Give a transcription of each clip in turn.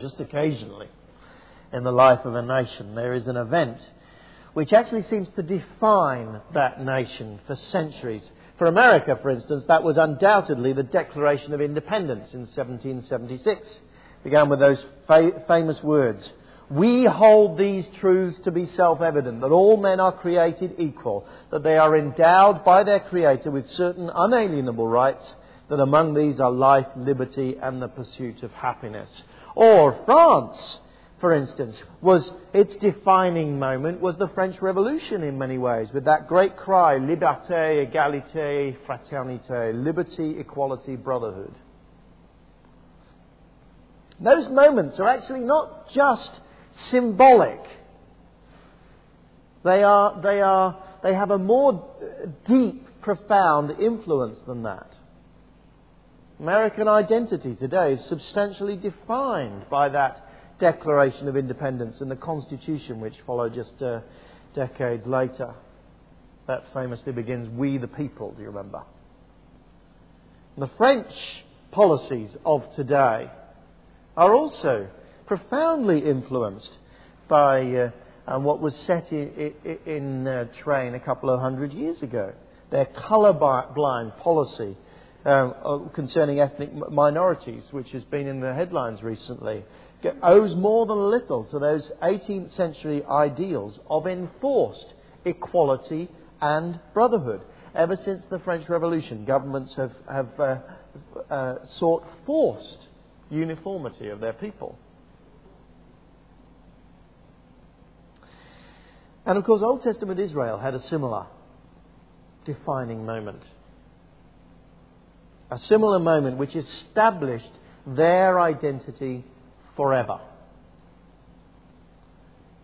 Just occasionally in the life of a nation, there is an event which actually seems to define that nation for centuries. For America, for instance, that was undoubtedly the Declaration of Independence in 1776. It began with those fa- famous words We hold these truths to be self evident that all men are created equal, that they are endowed by their Creator with certain unalienable rights, that among these are life, liberty, and the pursuit of happiness. Or France for instance, was its defining moment was the French Revolution in many ways, with that great cry, liberté, égalité, fraternité, liberty, equality, brotherhood. Those moments are actually not just symbolic. They are, they are, they have a more deep, profound influence than that. American identity today is substantially defined by that Declaration of Independence and the Constitution, which followed just uh, decades later. That famously begins, We the People, do you remember? The French policies of today are also profoundly influenced by uh, and what was set in, in, in uh, train a couple of hundred years ago. Their colour blind policy um, concerning ethnic minorities, which has been in the headlines recently, owes more than little to those 18th century ideals of enforced equality and brotherhood. Ever since the French Revolution, governments have, have uh, uh, sought forced uniformity of their people. And of course, Old Testament Israel had a similar defining moment. A similar moment which established their identity forever.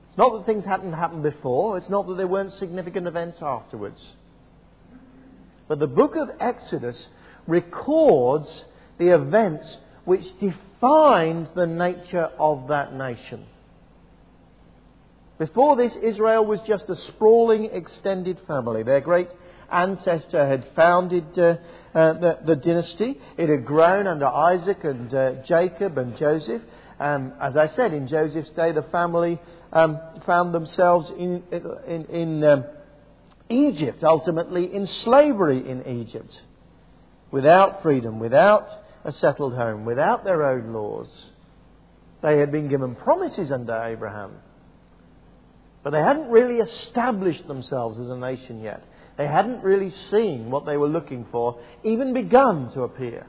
It's not that things hadn't happened before, it's not that there weren't significant events afterwards. But the book of Exodus records the events which defined the nature of that nation. Before this, Israel was just a sprawling extended family. Their great ancestor had founded uh, uh, the, the, dynasty. It had grown under Isaac and uh, Jacob and Joseph. Um, as I said, in Joseph's day, the family um, found themselves in, in, in um, Egypt, ultimately in slavery in Egypt, without freedom, without a settled home, without their own laws. They had been given promises under Abraham, but they hadn't really established themselves as a nation yet. They hadn't really seen what they were looking for, even begun to appear.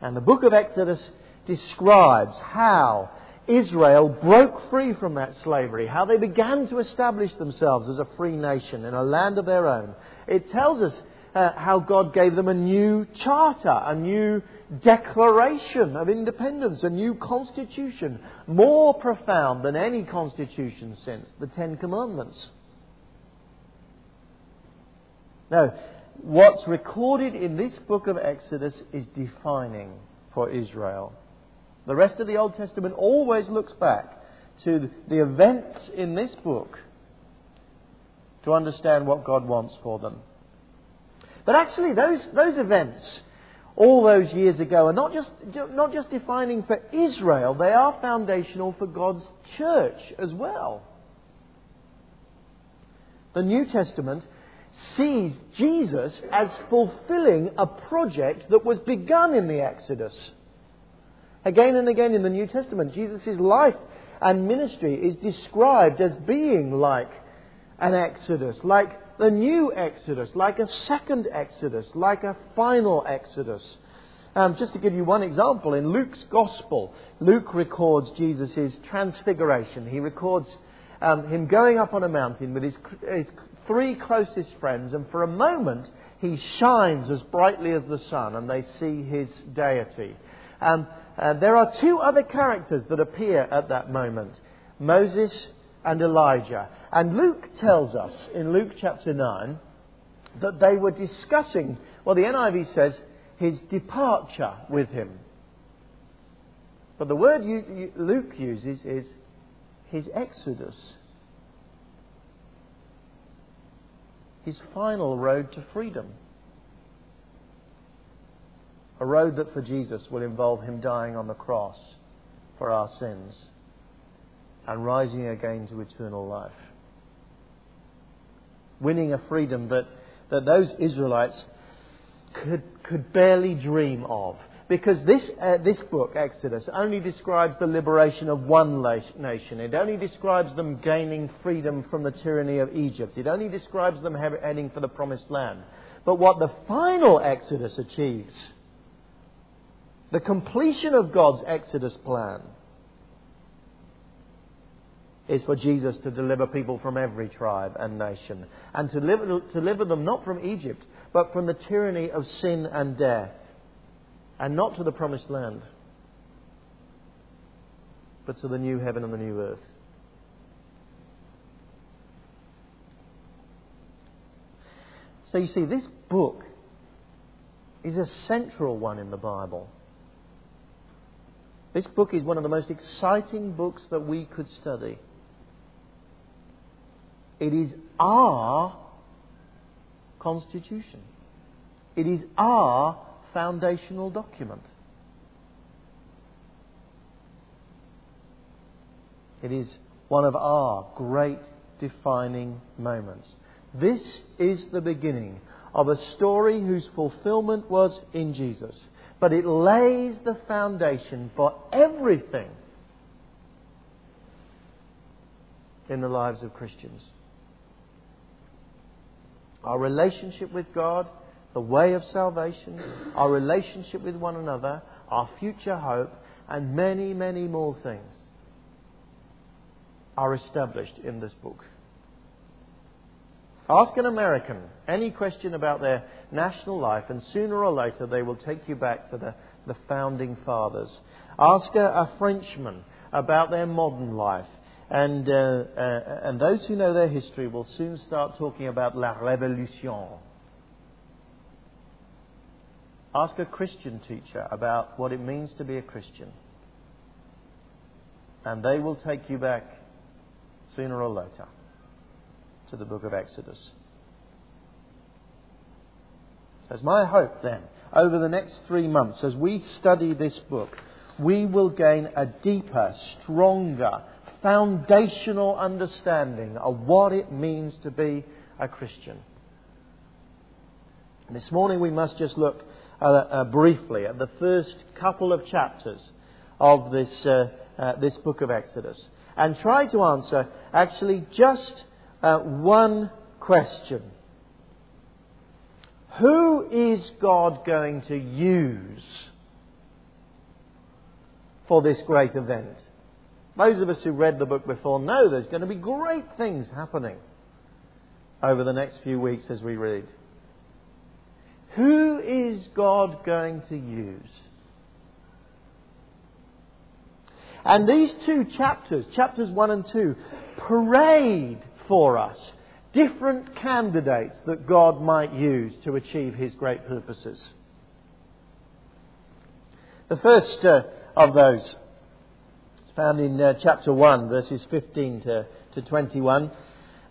And the book of Exodus describes how Israel broke free from that slavery, how they began to establish themselves as a free nation in a land of their own. It tells us uh, how God gave them a new charter, a new declaration of independence, a new constitution, more profound than any constitution since the Ten Commandments. Now, what's recorded in this book of Exodus is defining for Israel. The rest of the Old Testament always looks back to the events in this book to understand what God wants for them. But actually, those, those events all those years ago are not just, not just defining for Israel, they are foundational for God's church as well. The New Testament sees Jesus as fulfilling a project that was begun in the Exodus. Again and again in the New Testament, Jesus' life and ministry is described as being like an Exodus, like the new Exodus, like a second Exodus, like a final Exodus. Um, just to give you one example, in Luke's Gospel, Luke records Jesus' transfiguration. He records um, him going up on a mountain with his, his three closest friends, and for a moment he shines as brightly as the sun, and they see his deity. Um, uh, there are two other characters that appear at that moment Moses and Elijah. And Luke tells us in Luke chapter 9 that they were discussing, well, the NIV says, his departure with him. But the word you, you, Luke uses is his exodus. His final road to freedom. A road that for Jesus will involve him dying on the cross for our sins and rising again to eternal life. Winning a freedom that, that those Israelites could, could barely dream of. Because this, uh, this book, Exodus, only describes the liberation of one nation. It only describes them gaining freedom from the tyranny of Egypt. It only describes them heading for the promised land. But what the final Exodus achieves, the completion of God's Exodus plan, is for Jesus to deliver people from every tribe and nation and to deliver, to deliver them not from Egypt, but from the tyranny of sin and death and not to the promised land, but to the new heaven and the new earth. So you see, this book is a central one in the Bible. This book is one of the most exciting books that we could study. It is our constitution. It is our foundational document. It is one of our great defining moments. This is the beginning of a story whose fulfillment was in Jesus, but it lays the foundation for everything in the lives of Christians. Our relationship with God the way of salvation, our relationship with one another, our future hope, and many, many more things are established in this book. Ask an American any question about their national life, and sooner or later they will take you back to the, the founding fathers. Ask a, a Frenchman about their modern life, and, uh, uh, and those who know their history will soon start talking about La Révolution, Ask a Christian teacher about what it means to be a Christian. And they will take you back sooner or later to the book of Exodus. As my hope then, over the next three months, as we study this book, we will gain a deeper, stronger, foundational understanding of what it means to be a Christian. This morning we must just look uh, uh, briefly at the first couple of chapters of this, uh, uh, this book of Exodus and try to answer actually just one question. Who is God going to use for this great event? Those of us who read the book before know there's going to be great things happening over the next few weeks as we read. Who is God going to use? And these two chapters, chapters 1 and 2, parade for us different candidates that God might use to achieve his great purposes. The first uh, of those is found in uh, chapter 1, verses 15 to, to 21.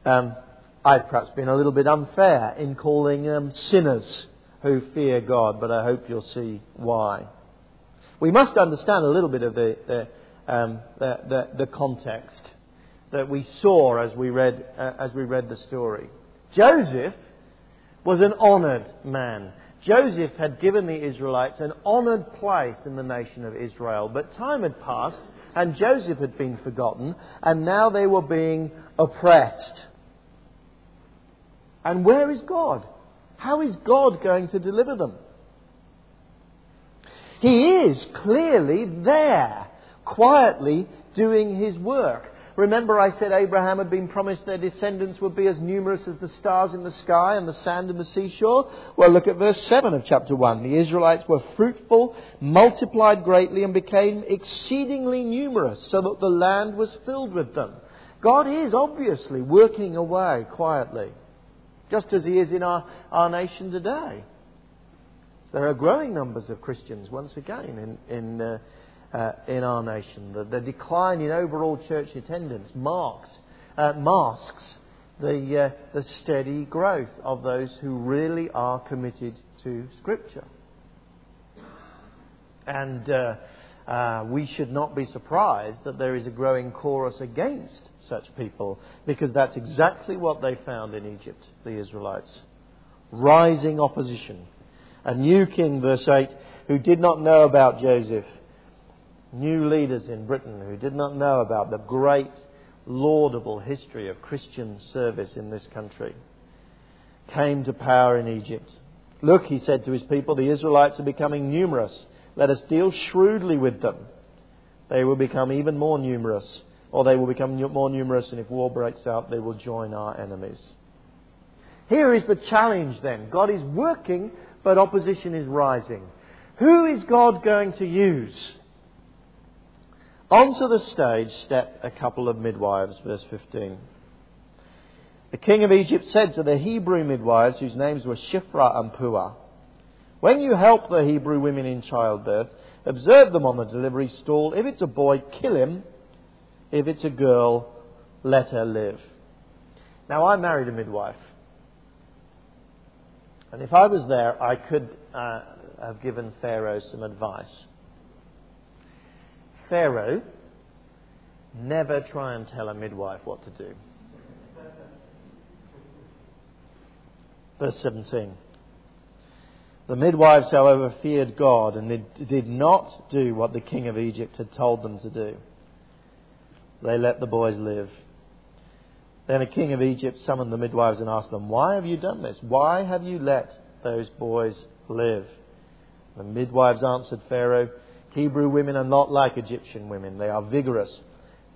Um, I've perhaps been a little bit unfair in calling them sinners who fear God, but I hope you'll see why. We must understand a little bit of the, the, um, the, the, context that we saw as we read, uh, as we read the story. Joseph was an honoured man. Joseph had given the Israelites an honoured place in the nation of Israel, but time had passed and Joseph had been forgotten, and now they were being oppressed. And where is God? How is God going to deliver them? He is clearly there, quietly doing his work. Remember, I said Abraham had been promised their descendants would be as numerous as the stars in the sky and the sand in the seashore? Well, look at verse 7 of chapter 1. The Israelites were fruitful, multiplied greatly, and became exceedingly numerous, so that the land was filled with them. God is obviously working away quietly just as he is in our, our nation today. So there are growing numbers of Christians, once again, in, in, uh, uh, in our nation. The, the, decline in overall church attendance marks, uh, masks the, uh, the steady growth of those who really are committed to Scripture. And uh, we should not be surprised that there is a growing chorus against such people because that's exactly what they found in Egypt, the Israelites. Rising opposition. A new king, verse 8, who did not know about Joseph. New leaders in Britain who did not know about the great, laudable history of Christian service in this country came to power in Egypt. Look, he said to his people, the Israelites are becoming numerous let us deal shrewdly with them. They will become even more numerous, or they will become more numerous, and if war breaks out, they will join our enemies. Here is the challenge then. God is working, but opposition is rising. Who is God going to use? Onto the stage step a couple of midwives, verse 15. The king of Egypt said to the Hebrew midwives, whose names were Shiphrah and Puah, when you help the Hebrew women in childbirth, observe them on the delivery stool. If it's a boy, kill him. If it's a girl, let her live. Now, I married a midwife. And if I was there, I could uh, have given Pharaoh some advice. Pharaoh, never try and tell a midwife what to do. Verse 17. The midwives, however, feared God and they did not do what the king of Egypt had told them to do. They let the boys live. Then a king of Egypt summoned the midwives and asked them, Why have you done this? Why have you let those boys live? The midwives answered Pharaoh, Hebrew women are not like Egyptian women. They are vigorous,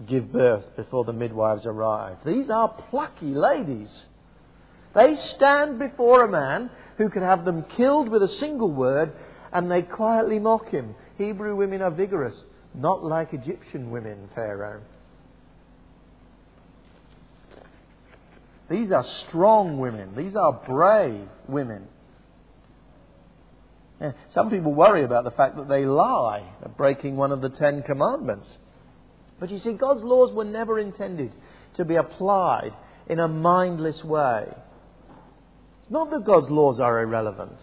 give birth before the midwives arrive. These are plucky ladies. They stand before a man who could have them killed with a single word, and they quietly mock him. Hebrew women are vigorous, not like Egyptian women, Pharaoh. These are strong women. These are brave women. Some people worry about the fact that they lie, breaking one of the Ten Commandments. But you see, God's laws were never intended to be applied in a mindless way. Not that God's laws are irrelevant.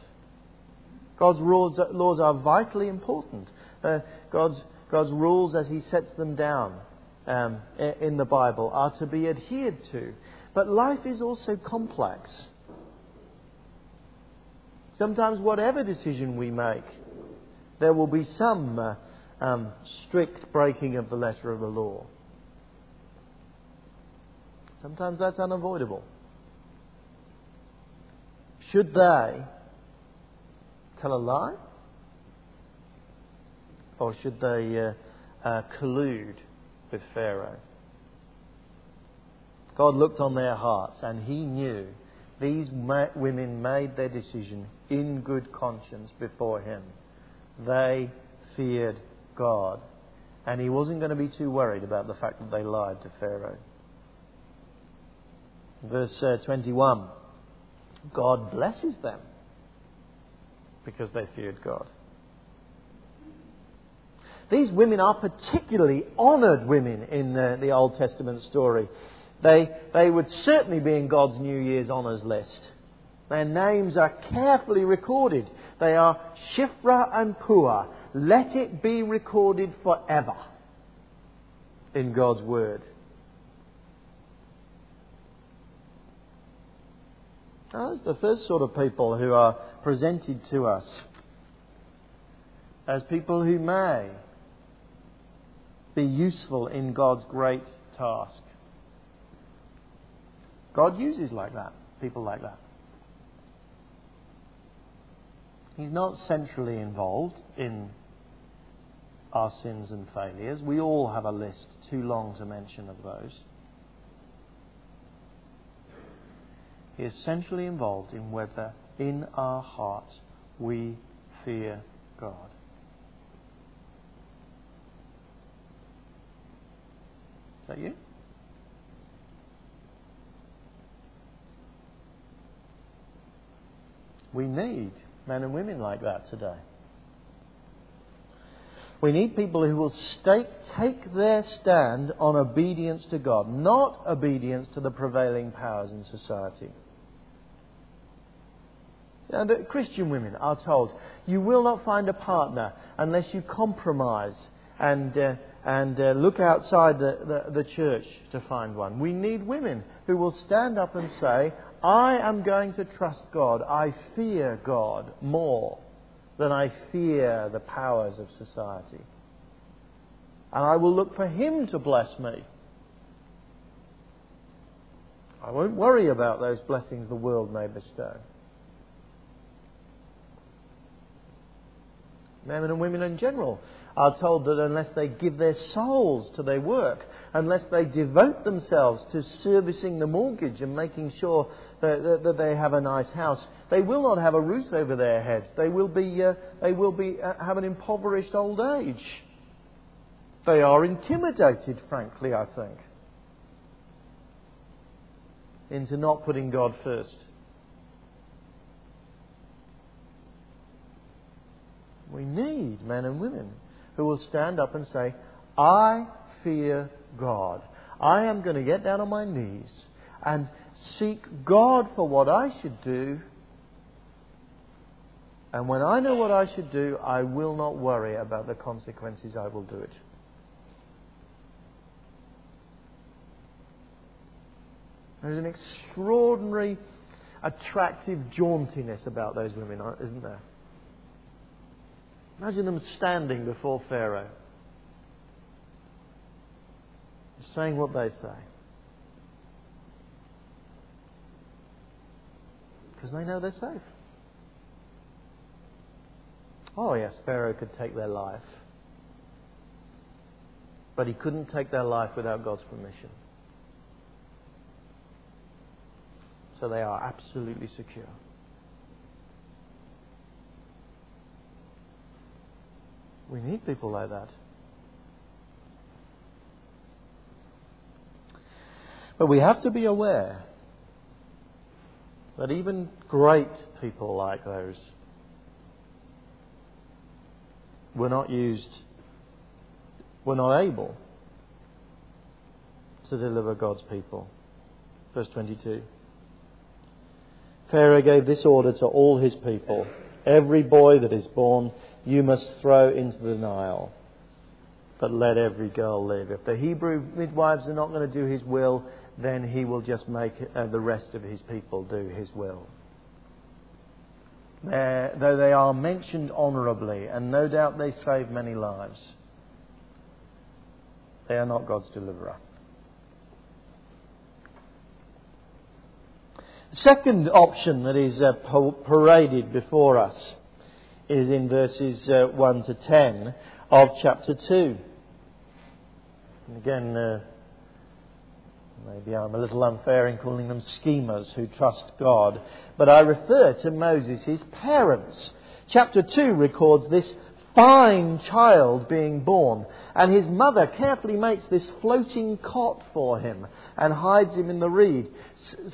God's rules, laws are vitally important. Uh, God's, God's rules, as He sets them down um, in the Bible, are to be adhered to. But life is also complex. Sometimes, whatever decision we make, there will be some uh, um, strict breaking of the letter of the law. Sometimes that's unavoidable. Should they tell a lie? Or should they uh, uh, collude with Pharaoh? God looked on their hearts and he knew these ma- women made their decision in good conscience before him. They feared God. And he wasn't going to be too worried about the fact that they lied to Pharaoh. Verse uh, 21. God blesses them because they feared God. These women are particularly honoured women in the, the, Old Testament story. They, they would certainly be in God's New Year's honours list. Their names are carefully recorded. They are Shiphrah and Puah. Let it be recorded forever in God's Word. Those the first sort of people who are presented to us as people who may be useful in God's great task. God uses like that, people like that. He's not centrally involved in our sins and failures. We all have a list too long to mention of those. He is centrally involved in whether in our hearts we fear God. Is that you? We need men and women like that today. We need people who will stake, take their stand on obedience to God, not obedience to the prevailing powers in society. And uh, Christian women are told, you will not find a partner unless you compromise and, uh, and uh, look outside the, the, the church to find one. We need women who will stand up and say, I am going to trust God. I fear God more than I fear the powers of society. And I will look for Him to bless me. I won't worry about those blessings the world may bestow. Men and women in general are told that unless they give their souls to their work, unless they devote themselves to servicing the mortgage and making sure that, that, that they have a nice house, they will not have a roof over their heads. They will be, uh, they will be, uh, have an impoverished old age. They are intimidated, frankly, I think, into not putting God first. We need men and women who will stand up and say, I fear God. I am going to get down on my knees and seek God for what I should do. And when I know what I should do, I will not worry about the consequences. I will do it. There's an extraordinary, attractive jauntiness about those women, isn't there? Imagine them standing before Pharaoh, saying what they say. Because they know they're safe. Oh, yes, Pharaoh could take their life. But he couldn't take their life without God's permission. So they are absolutely secure. We need people like that. But we have to be aware that even great people like those were not used, were not able to deliver God's people. Verse 22. Pharaoh gave this order to all his people Every boy that is born you must throw into the Nile, but let every girl live. If the Hebrew midwives are not going to do his will, then he will just make uh, the rest of his people do his will. Uh, though they are mentioned honourably, and no doubt they save many lives, they are not God's deliverer. Second option that is uh, paraded before us is in verses uh, 1 to 10 of chapter 2. And again, uh, maybe I'm a little unfair in calling them schemers who trust God, but I refer to Moses' parents. Chapter 2 records this fine child being born. And his mother carefully makes this floating cot for him and hides him in the reed.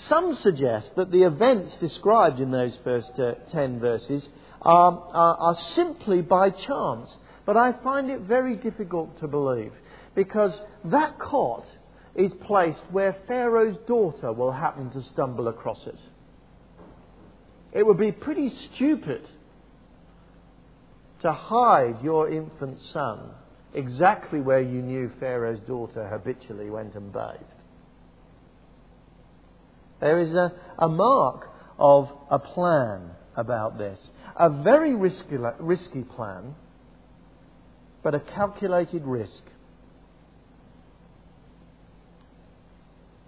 some suggest that the events described in those first uh, ten verses are, are, are simply by chance. But I find it very difficult to believe because that cot is placed where Pharaoh's daughter will happen to stumble across it. It would be pretty stupid to hide your infant son exactly where you knew Pharaoh's daughter habitually went and bathed. There is a, a mark of a plan about this. A very risky, risky plan, but a calculated risk.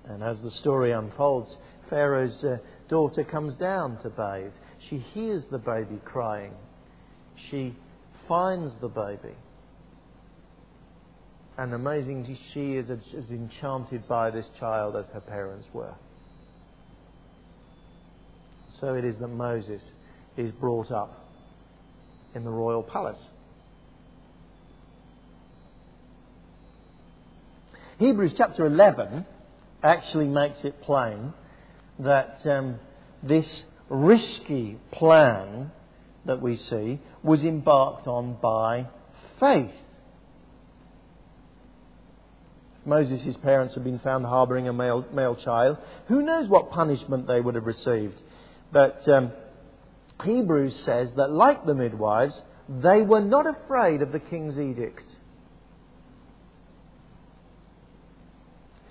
And as the story unfolds, Pharaoh's uh, daughter comes down to bathe. She hears the baby crying. She finds the baby. And amazingly, she is as enchanted by this child as her parents were. So it is that Moses is brought up in the royal palace. Hebrews chapter 11 actually makes it plain that um, this risky plan that we see was embarked on by faith. Moses' parents had been found harbouring a male, male, child. Who knows what punishment they would have received? But um, Hebrews says that, like the midwives, they were not afraid of the king's edict.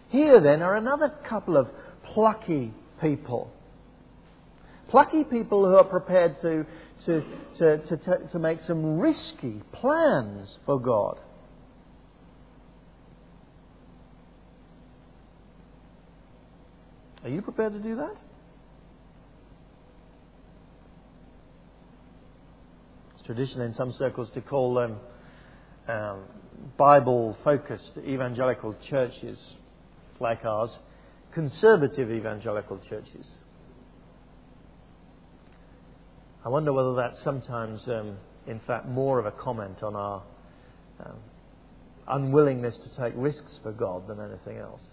Here, then, are another couple of plucky people. Plucky people who are prepared to, to, to, to, to, make some risky plans for God. Are you prepared to do that? It's tradition in some circles to call them um, Bible focused evangelical churches like ours conservative evangelical churches. I wonder whether that's sometimes, um, in fact, more of a comment on our um, unwillingness to take risks for God than anything else.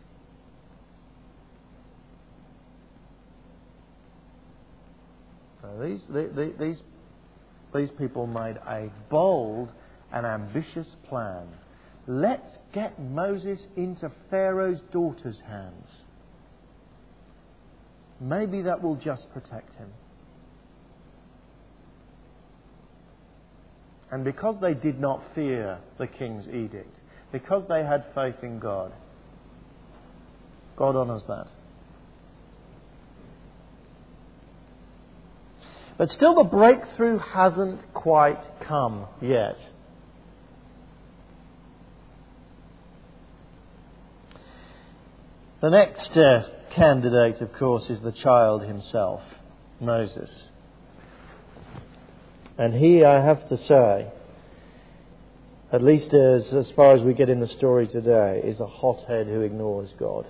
these, these, these people made a bold and ambitious plan. Let's get Moses into Pharaoh's daughter's hands. Maybe that will just protect him. And because they did not fear the king's edict, because they had faith in God, God honours that. But still, the breakthrough hasn't quite come yet. The next uh, candidate, of course, is the child himself, Moses. And he, I have to say, at least as, as far as we get in the story today, is a hothead who ignores God.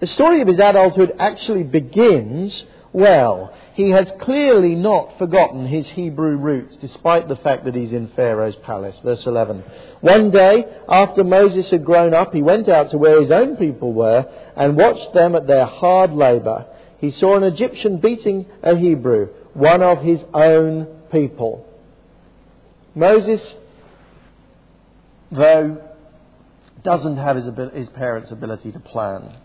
The story of his adulthood actually begins well. He has clearly not forgotten his Hebrew roots, despite the fact that he's in Pharaoh's palace. Verse 11. One day, after Moses had grown up, he went out to where his own people were and watched them at their hard labour. He saw an Egyptian beating a Hebrew, one of his own people. Moses, though, doesn't have his, his parents' ability to plan.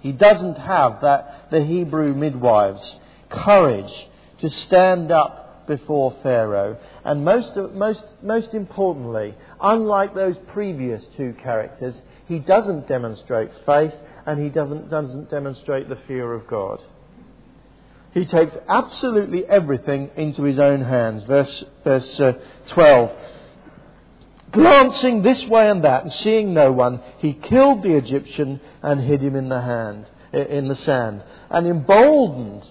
He doesn't have that, the Hebrew midwives' courage to stand up before Pharaoh. And most, most, most importantly, unlike those previous two characters, he doesn't demonstrate faith and he doesn't, doesn't demonstrate the fear of God. He takes absolutely everything into his own hands. Verse, verse uh, 12. Glancing this way and that and seeing no one, he killed the Egyptian and hid him in the hand, in the sand. And emboldened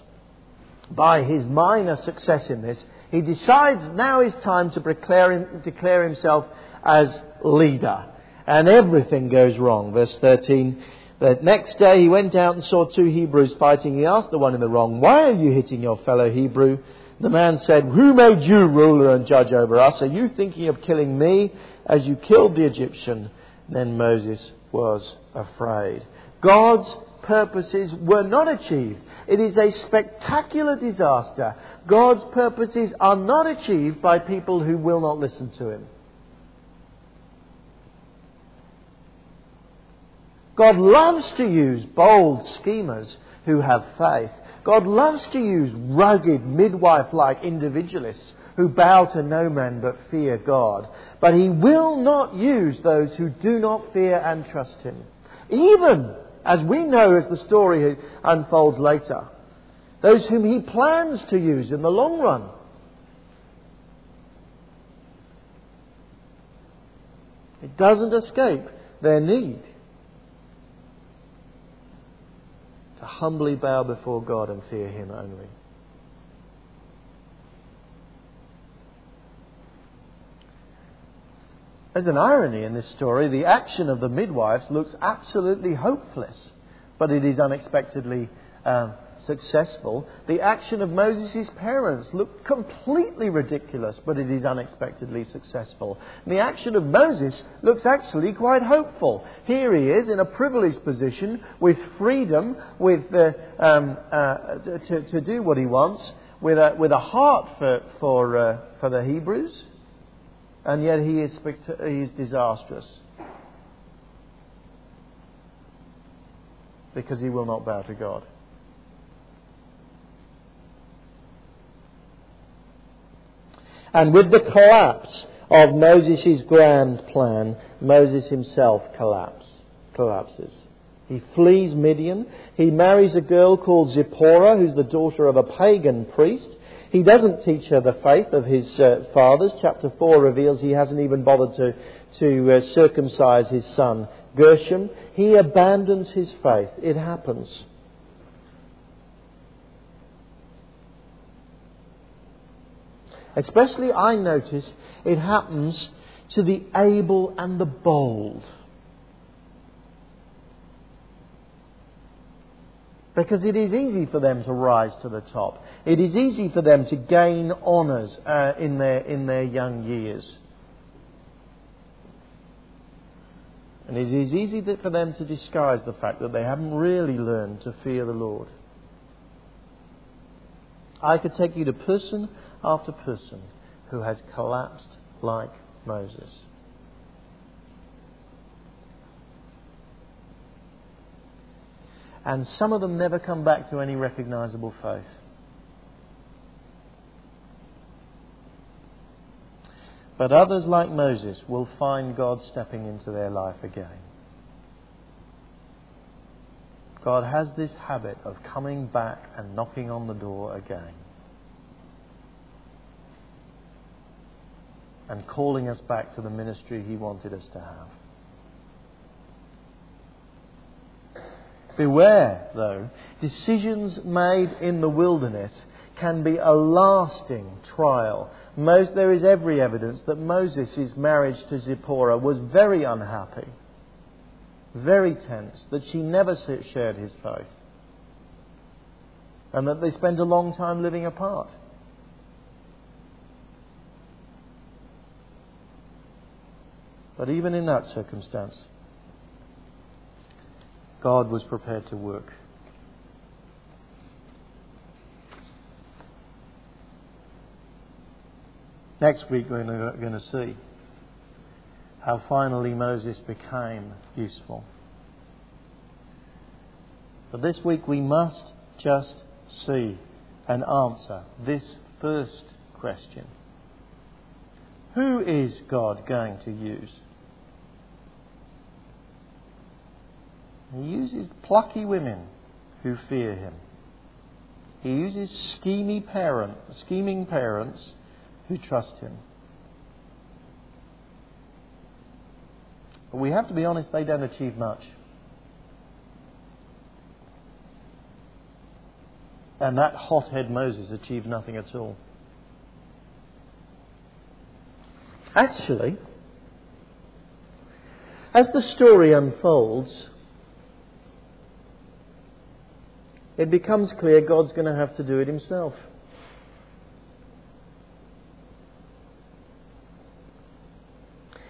by his minor success in this, he decides now is time to declare, declare himself as leader. And everything goes wrong. Verse 13. The next day he went out and saw two Hebrews fighting. He asked the one in the wrong, Why are you hitting your fellow Hebrew? The man said, Who made you ruler and judge over us? Are you thinking of killing me as you killed the Egyptian? Then Moses was afraid. God's purposes were not achieved. It is a spectacular disaster. God's purposes are not achieved by people who will not listen to Him. God loves to use bold schemers who have faith. God loves to use rugged, midwife like individualists who bow to no man but fear God. But he will not use those who do not fear and trust him. Even as we know as the story unfolds later, those whom he plans to use in the long run. It doesn't escape their need. Humbly bow before God and fear Him only. There's an irony in this story. The action of the midwives looks absolutely hopeless, but it is unexpectedly um, successful. The action of Moses' parents looked completely ridiculous, but it is unexpectedly successful. And the action of Moses looks actually quite hopeful. Here he is in a privileged position with freedom, with uh, um, uh, to, to, do what he wants, with a, with a heart for, for, uh, for the Hebrews, and yet he is, he is disastrous. Because he will not bow to God. And with the collapse of Moses' grand plan, Moses himself collapse, collapses. He flees Midian. He marries a girl called Zipporah, who's the daughter of a pagan priest. He doesn't teach her the faith of his uh, fathers. Chapter 4 reveals he hasn't even bothered to, to uh, circumcise his son Gershom. He abandons his faith. It happens. Especially, I notice, it happens to the able and the bold. Because it is easy for them to rise to the top. It is easy for them to gain honours uh, in, their, in their young years. And it is easy for them to disguise the fact that they haven't really learned to fear the Lord. I could take you to person after person who has collapsed like Moses. And some of them never come back to any recognizable faith. But others, like Moses, will find God stepping into their life again. God has this habit of coming back and knocking on the door again. And calling us back to the ministry He wanted us to have. Beware, though, decisions made in the wilderness can be a lasting trial. Most, there is every evidence that Moses' marriage to Zipporah was very unhappy, very tense, that she never shared his faith, and that they spent a long time living apart. But even in that circumstance, God was prepared to work. Next week, we're going to see how finally Moses became useful. But this week, we must just see and answer this first question Who is God going to use? He uses plucky women who fear him. He uses scheming, parent, scheming parents who trust him. But we have to be honest, they don't achieve much. And that hothead Moses achieved nothing at all. Actually, as the story unfolds, it becomes clear God's going to have to do it himself.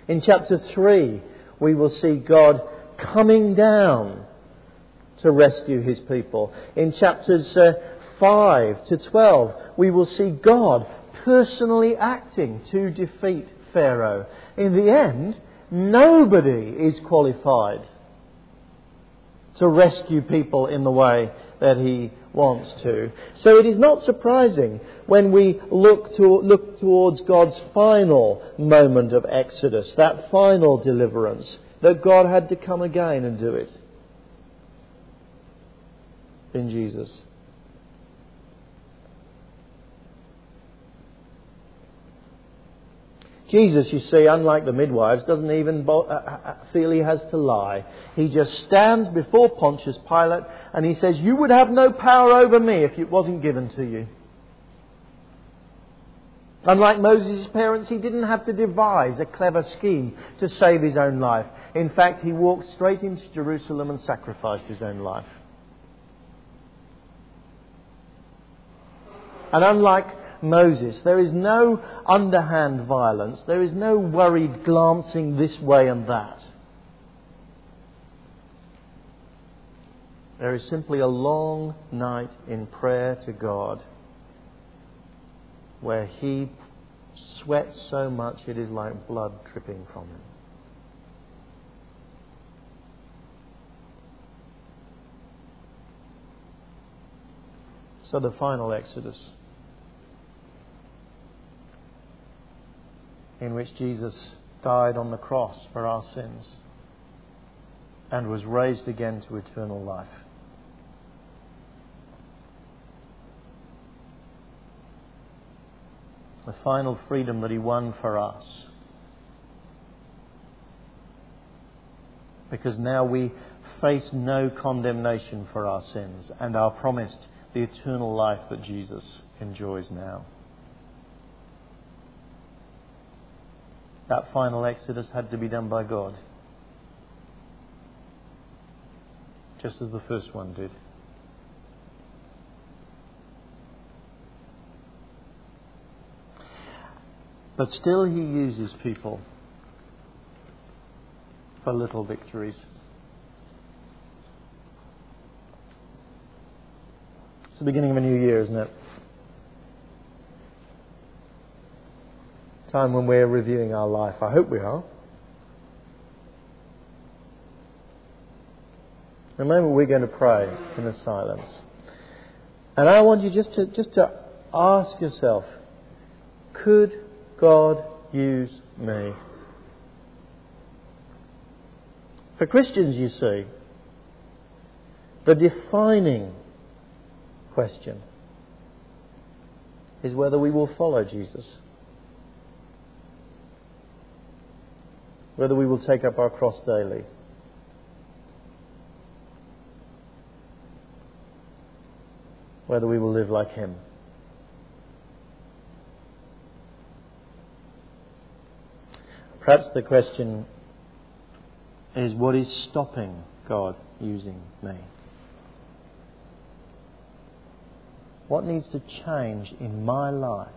In chapter 3, we will see God coming down to rescue his people. In chapters uh, 5 to 12, we will see God personally acting to defeat Pharaoh. In the end, nobody is qualified to rescue people in the way that he wants to. So it is not surprising when we look, to, look towards God's final moment of exodus, that final deliverance, that God had to come again and do it in Jesus. Jesus, you see, unlike the midwives, doesn't even uh, uh, uh, feel he has to lie. He just stands before Pontius Pilate and he says, You would have no power over me if it wasn't given to you. Unlike Moses' parents, he didn't have to devise a clever scheme to save his own life. In fact, he walked straight into Jerusalem and sacrificed his own life. And unlike Moses. There is no underhand violence. There is no worried glancing this way and that. There is simply a long night in prayer to God where he sweats so much it is like blood dripping from him. So the final Exodus in which Jesus died on the cross for our sins and was raised again to eternal life. The final freedom that he won for us. Because now we face no condemnation for our sins and are promised the eternal life that Jesus enjoys now. That final exodus had to be done by God. Just as the first one did. But still, he uses people for little victories. It's the beginning of a new year, isn't it? Time when we're reviewing our life. I hope we are. In a moment, we're going to pray in the silence. And I want you just to, just to ask yourself could God use me? For Christians, you see, the defining question is whether we will follow Jesus. Whether we will take up our cross daily. Whether we will live like Him. Perhaps the question is what is stopping God using me? What needs to change in my life?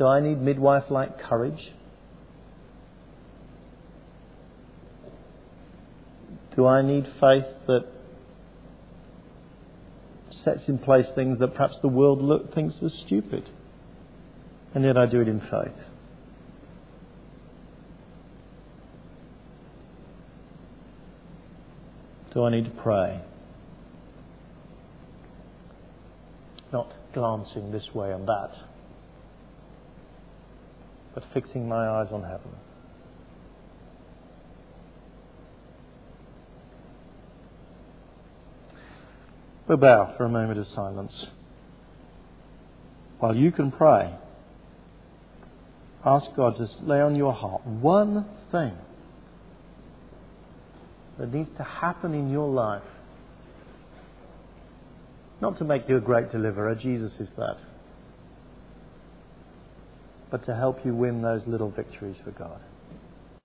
Do I need midwife like courage? Do I need faith that sets in place things that perhaps the world look, thinks are stupid? And yet I do it in faith. Do I need to pray? not glancing this way and that, but fixing my eyes on heaven. We'll bow for a moment of silence. While you can pray, ask God to lay on your heart one thing that needs to happen in your life not to make you a great deliverer, Jesus is that. But to help you win those little victories for God.